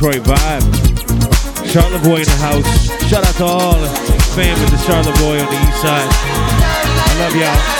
Detroit vibe. Charlevoix in the house. Shout out to all the fam in the Charlevoix on the east side. I love y'all.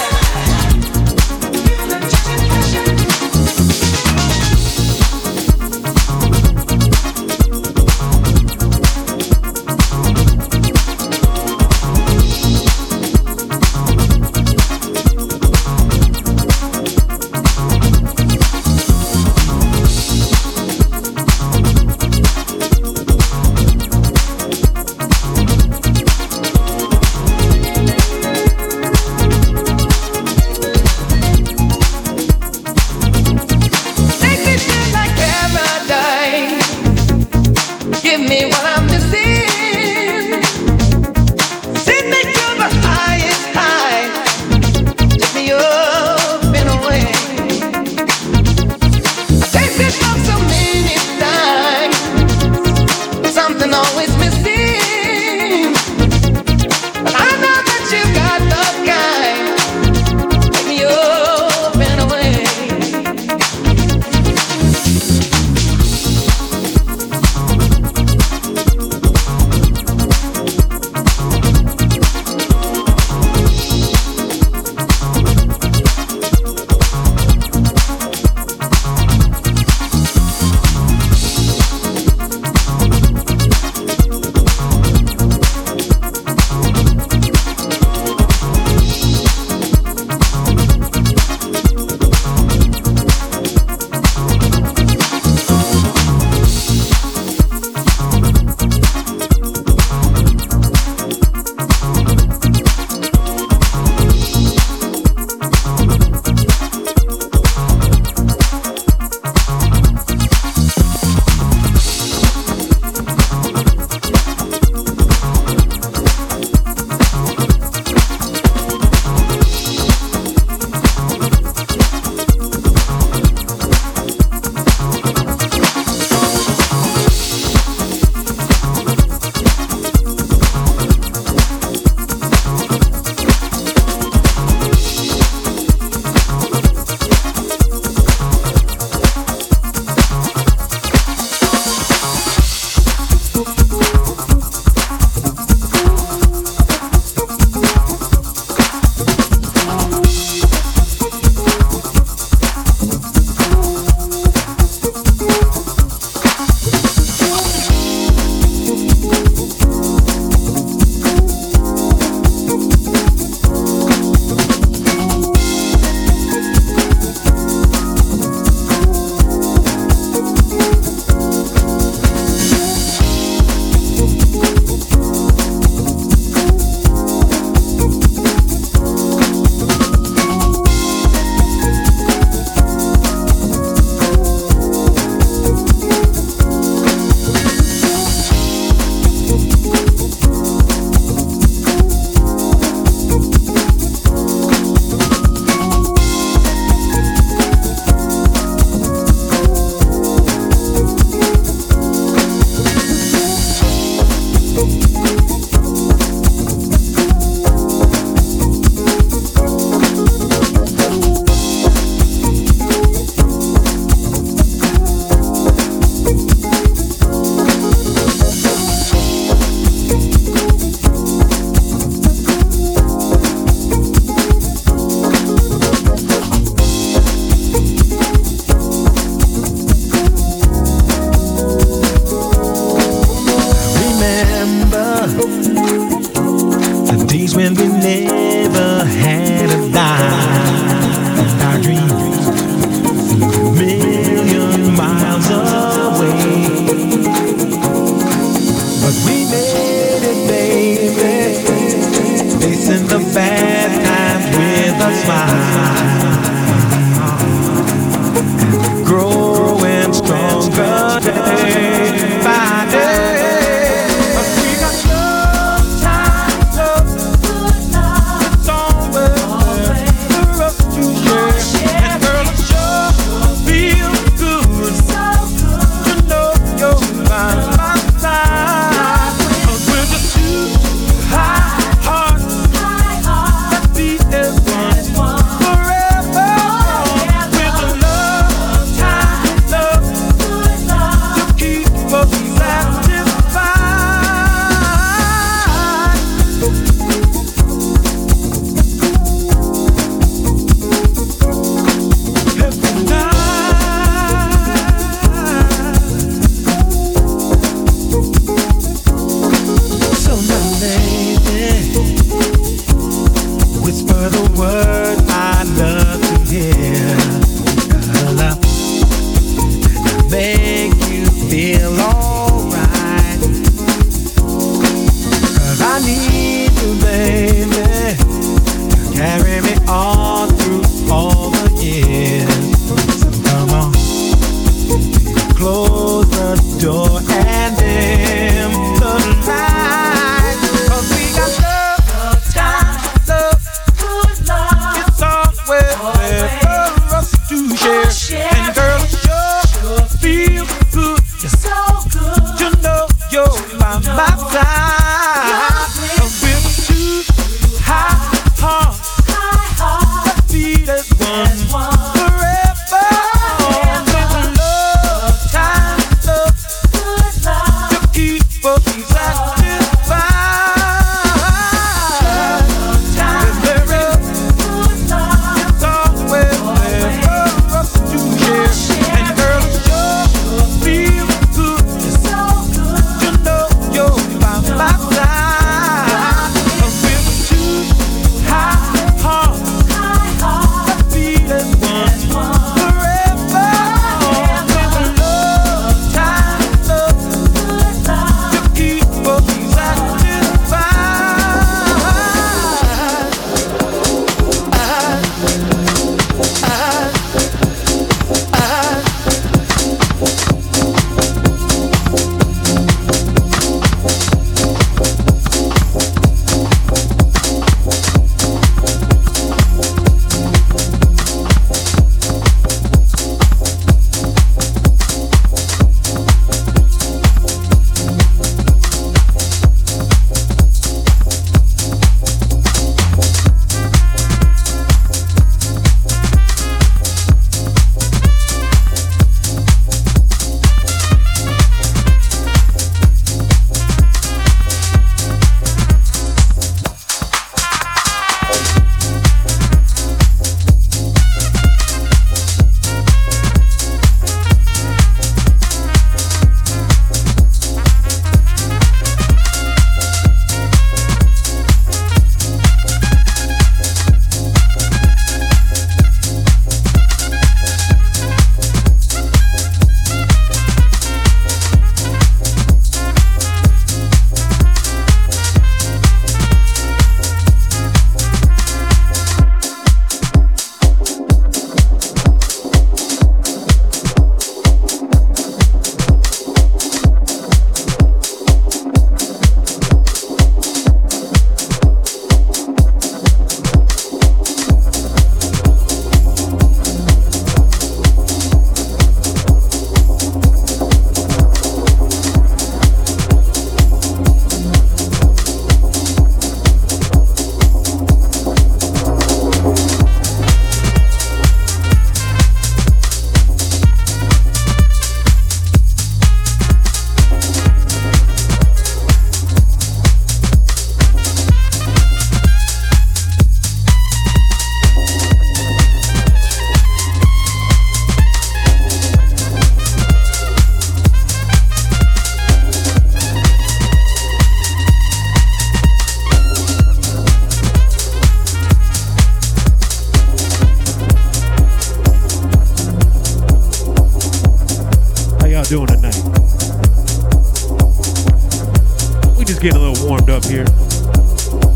Here.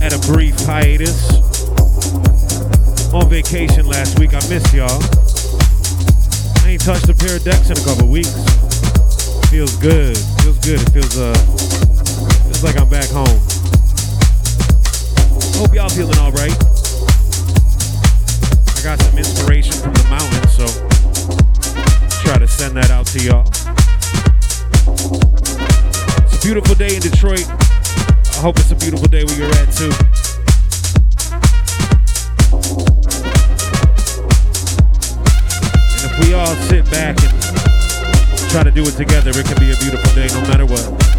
Had a brief hiatus. On vacation last week. I missed y'all. I ain't touched a pair of decks in a couple weeks. Feels good. Feels good. It feels uh feels like I'm back home. Hope y'all feeling alright. I got some inspiration from the mountains, so try to send that out to y'all. It's a beautiful day in Detroit. I hope it's a beautiful day where you're at too. And if we all sit back and try to do it together, it can be a beautiful day no matter what.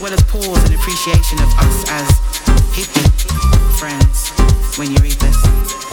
Listened and spoken, joked and poked and trained and entertained and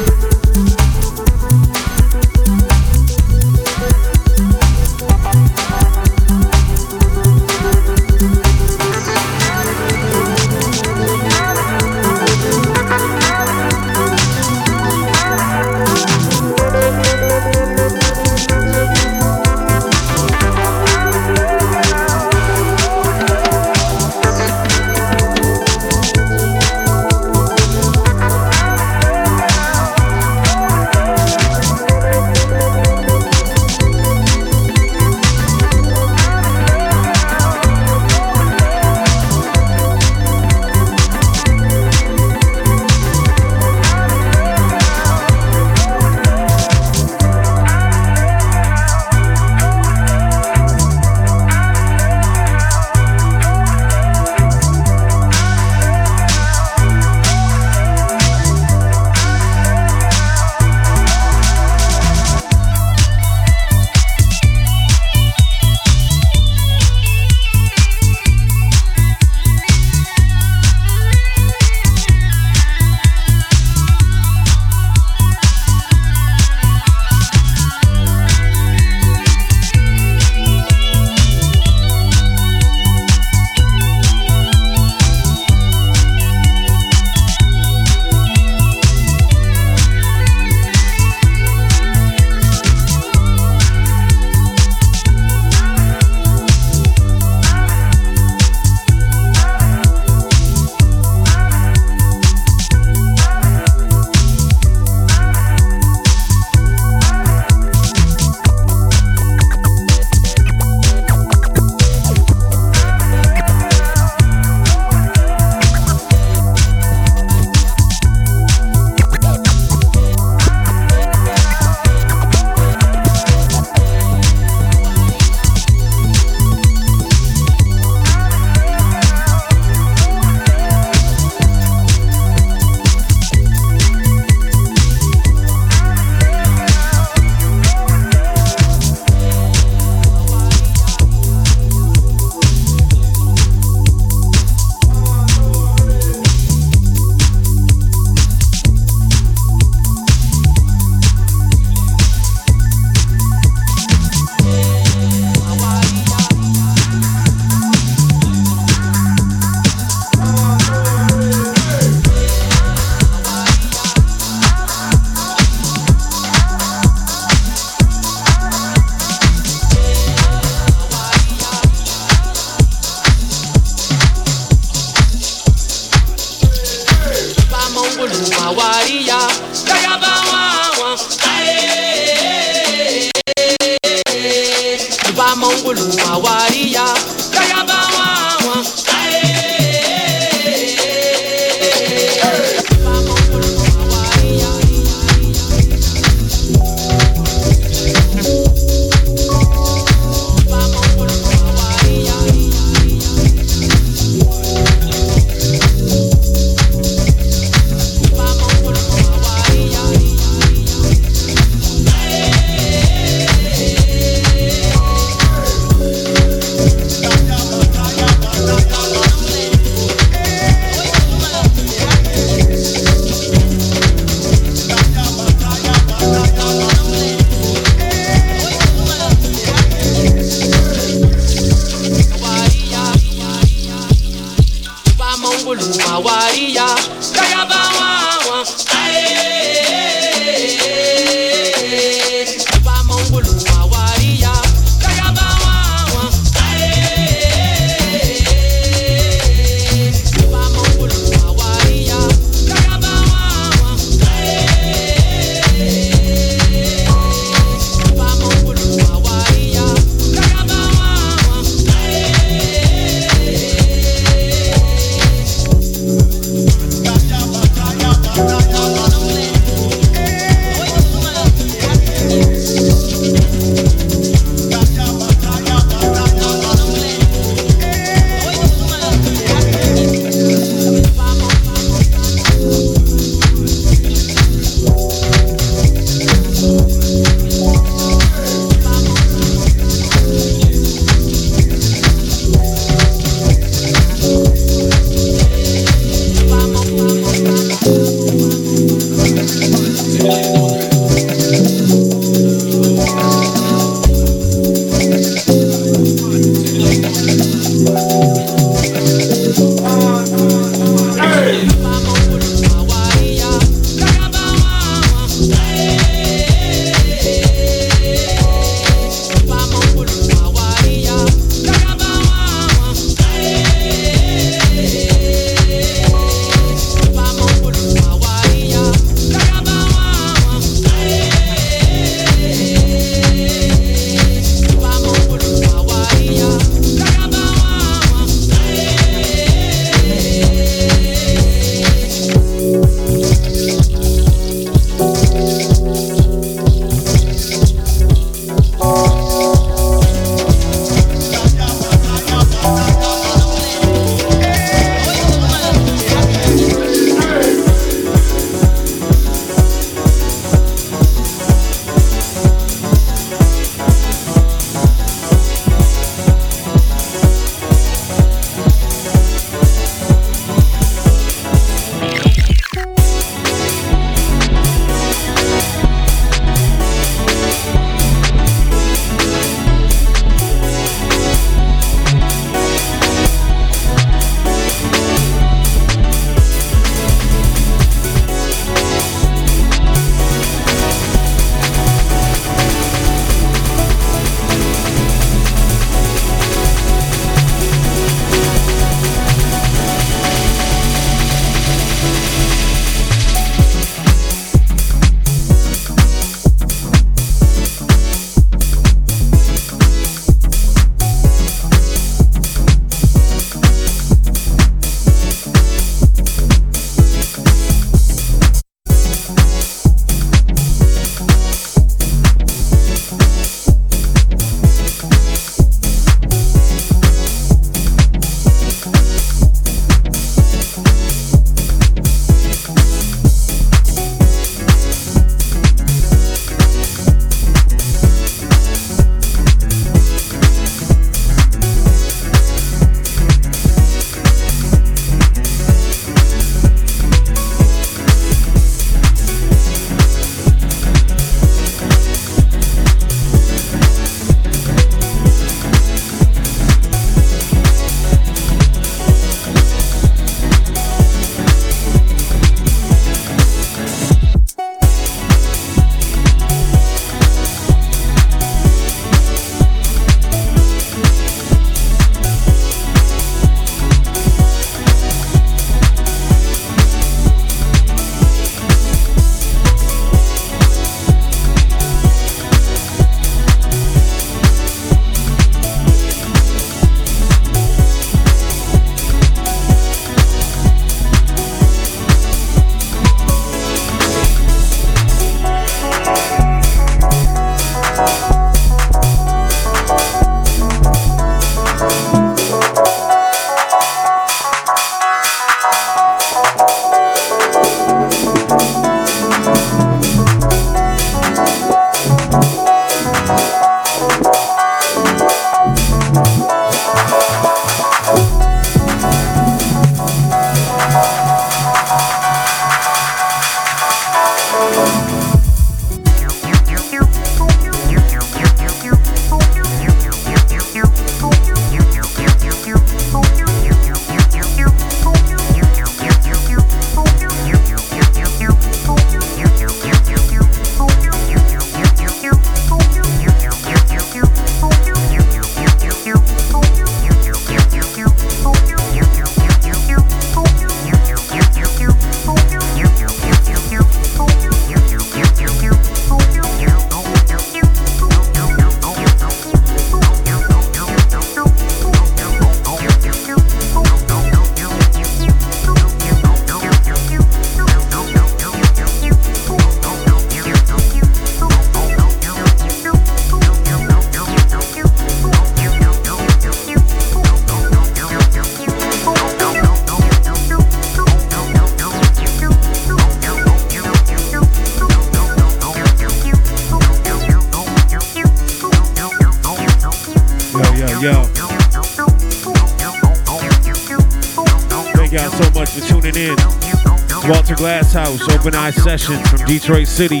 Eye Session from Detroit City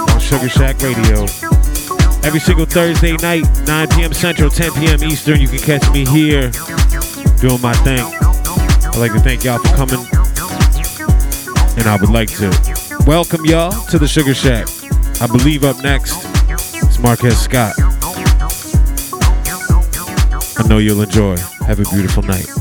on Sugar Shack Radio. Every single Thursday night, 9 p.m. Central, 10 p.m. Eastern, you can catch me here doing my thing. I'd like to thank y'all for coming. And I would like to welcome y'all to the Sugar Shack. I believe up next is Marquez Scott. I know you'll enjoy. Have a beautiful night.